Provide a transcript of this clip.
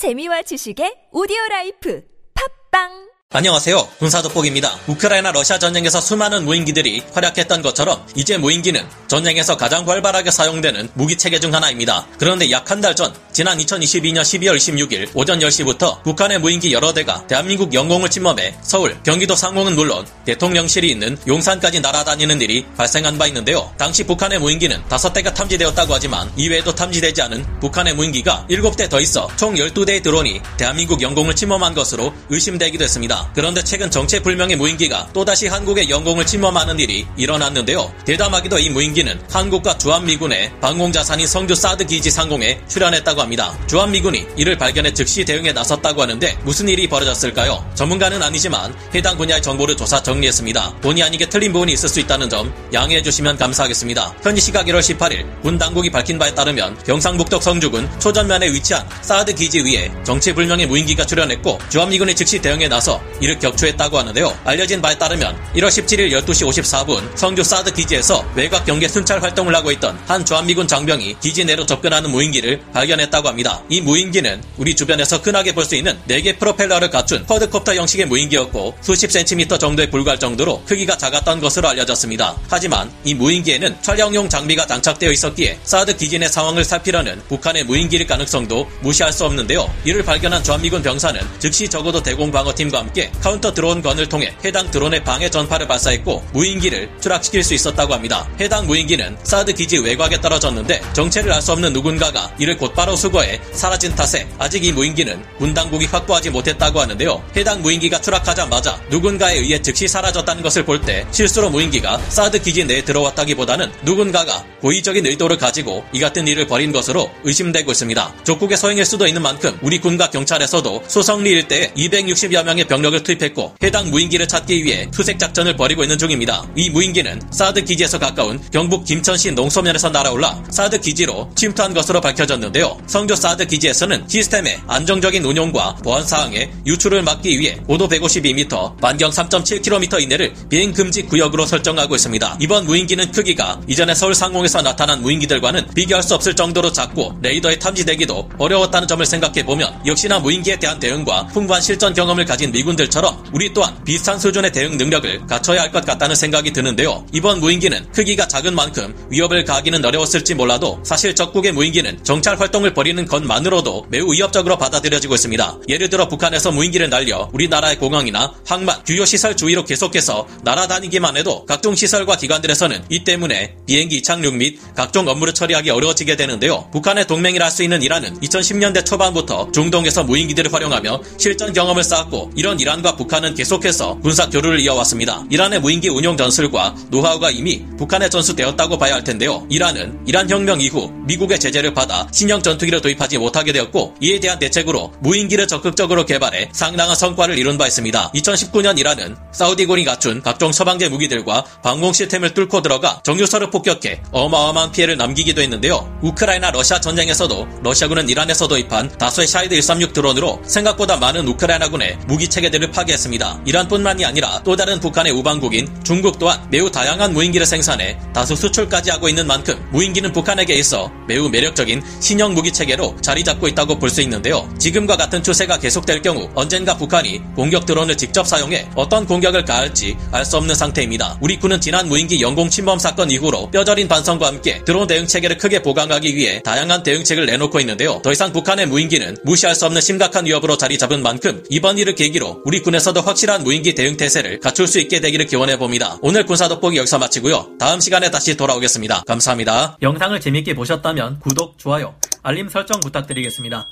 재미와 지식의 오디오 life. 팟빵 안녕하세요. 군사돋보기입니다. 우크라이나 러시아 전쟁에서 수많은 무인기들이 활약했던 것처럼 이제 무인기는 전쟁에서 가장 활발하게 사용되는 무기 체계 중 하나입니다. 그런데 약 한 달 전 지난 2022년 12월 26일 오전 10시부터 북한의 무인기 여러 대가 대한민국 영공을 침범해 서울, 경기도 상공은 물론 대통령실이 있는 용산까지 날아다니는 일이 발생한 바 있는데요. 당시 북한의 무인기는 5대가 탐지되었다고 하지만 이외에도 탐지되지 않은 북한의 무인기가 7대 더 있어 총 12대의 드론이 대한민국 영공을 침범한 것으로 의심되기도 했습니다. 그런데 최근 정체불명의 무인기가 또다시 한국의 영공을 침범하는 일이 일어났는데요. 대담하게도 이 무인기는 한국과 주한미군의 방공자산인 성주 사드 기지 상공에 출현했다고 합니다. 주한미군이 이를 발견해 즉시 대응에 나섰다고 하는데 무슨 일이 벌어졌을까요? 전문가는 아니지만 해당 분야의 정보를 조사 정리했습니다. 본의 아니게 틀린 부분이 있을 수 있다는 점 양해해 주시면 감사하겠습니다. 현지 시각 1월 18일 군 당국이 밝힌 바에 따르면 경상북도 성주군 초전면에 위치한 사드 기지 위에 정체불명의 무인기가 출현했고 주한미군이 즉시 대응에 나서 이를 격추했다고 하는데요. 알려진 바에 따르면 1월 17일 12시 54분 성주 사드 기지에서 외곽 경계 순찰 활동을 하고 있던 한 주한미군 장병이 기지 내로 접근하는 무인기를 발견했다고 합니다. 이 무인기는 우리 주변에서 흔하게 볼 수 있는 4개 프로펠러를 갖춘 쿼드콥터 형식의 무인기였고 수십 센티미터 정도에 불과할 정도로 크기가 작았던 것으로 알려졌습니다. 하지만 이 무인기에는 촬영용 장비가 장착되어 있었기에 사드 내 상황을 살피려는 북한의 무인기일 가능성도 무시할 수 없는데요. 이를 발견한 주한미군 병사는 즉시 적어도 대공방어팀과 함께 counter drone gun을 통해 해당 드론에 방해 전파를 발사했고 무인기를 추락시킬 수 있었다고 합니다. 해당 무인기는 사드 기지 외곽에 떨어졌는데 정체를 알 수 없는 누군가가 이를 곧바로 수거해 사라진 탓에 아직 이 무인기는 군 당국이 확보하지 못했다고 하는데요. 해당 무인기가 추락하자마자 누군가에 의해 즉시 사라졌다는 것을 볼 때 실수로 무인기가 사드 기지 내에 들어왔다기보다는 누군가가 고의적인 의도를 가지고 이 같은 일을 벌인 것으로 의심되고 있습니다. 적국의 소행일 수도 있는 만큼 우리 군과 경찰에서도 소성리 일대에 260여 명의 병력 을 투입했고 해당 무인기를 찾기 위해 수색 작전을 벌이고 있는 중입니다. 이 무인기는 사드 기지에서 가까운 경북 김천시 농소면에서 날아올라 사드 기지로 침투한 것으로 밝혀졌는데요. 성주 사드 기지에서는 시스템의 안정적인 운용과 보안 사항의 유출을 막기 위해 고도 152m, 반경 3.7km 이내를 비행 금지 구역으로 설정하고 있습니다. 이번 무인기는 크기가 이전에 서울 상공에서 나타난 무인기들과는 비교할 수 없을 정도로 작고 레이더에 탐지되기도 어려웠다는 점을 생각해 보면 역시나 무인기에 대한 대응과 풍부한 실전 경험을 가진 미군 들처럼 우리 또한 비슷한 수준의 대응 능력을 갖춰야 할 것 같다는 생각이 드는데요. 이번 무인기는 크기가 작은 만큼 위협을 가하기는 어려웠을지 몰라도 사실 적국의 무인기는 정찰 활동을 벌이는 것만으로도 매우 위협적으로 받아들여지고 있습니다. 예를 들어 북한에서 무인기를 날려 우리나라의 공항이나 항만, 주요 시설 주위로 계속해서 날아다니기만 해도 각종 시설과 기관들에서는 이 때문에 비행기 이착륙 및 각종 업무를 처리하기 어려워지게 되는데요. 북한의 동맹이라 할 수 있는 이란은 2010년대 초반부터 중동에서 무인기들을 활용하며 실전 경험을 쌓았고 이런 이란과 북한은 계속해서 군사 교류를 이어왔습니다. 이란의 무인기 운용 전술과 노하우가 이미 북한에 전수되었다고 봐야 할 텐데요. 이란은 이란 혁명 이후 미국의 제재를 받아 신형 전투기를 도입하지 못하게 되었고 이에 대한 대책으로 무인기를 적극적으로 개발해 상당한 성과를 이룬 바 있습니다. 2019년 이란은 사우디군이 갖춘 각종 서방제 무기들과 방공 시스템을 뚫고 들어가 정유소를 폭격해 어마어마한 피해를 남기기도 했는데요. 우크라이나 러시아 전쟁에서도 러시아군은 이란에서 도입한 다수의 샤이드 136 드론으로 생각보다 많은 우크라이나군의 무기 체계들을 파괴했습니다. 이란뿐만이 아니라 또 다른 북한의 우방국인 중국 또한 매우 다양한 무인기를 생산해 다수 수출까지 하고 있는 만큼 무인기는 북한에게 있어 매우 매력적인 신형 무기 체계로 자리 잡고 있다고 볼 수 있는데요. 지금과 같은 추세가 계속될 경우 언젠가 북한이 공격 드론을 직접 사용해 어떤 공격을 가할지 알 수 없는 상태입니다. 우리 군은 지난 무인기 영공 침범 사건 이후로 뼈저린 반성과 함께 드론 대응 체계를 크게 보강하기 위해 다양한 대응책을 내놓고 있는데요. 더 이상 북한의 무인기는 무시할 수 없는 심각한 위협으로 자리 잡은 만큼 이번 일을 계기로 우리 군에서도 확실한 무인기 대응 태세를 갖출 수 있게 되기를 기원해 봅니다. 오늘 군사 돋보기 여기서 마치고요. 다음 시간에 다시 돌아오겠습니다. 감사합니다. 영상을 재밌게 보셨다면 구독, 좋아요, 알림 설정 부탁드리겠습니다.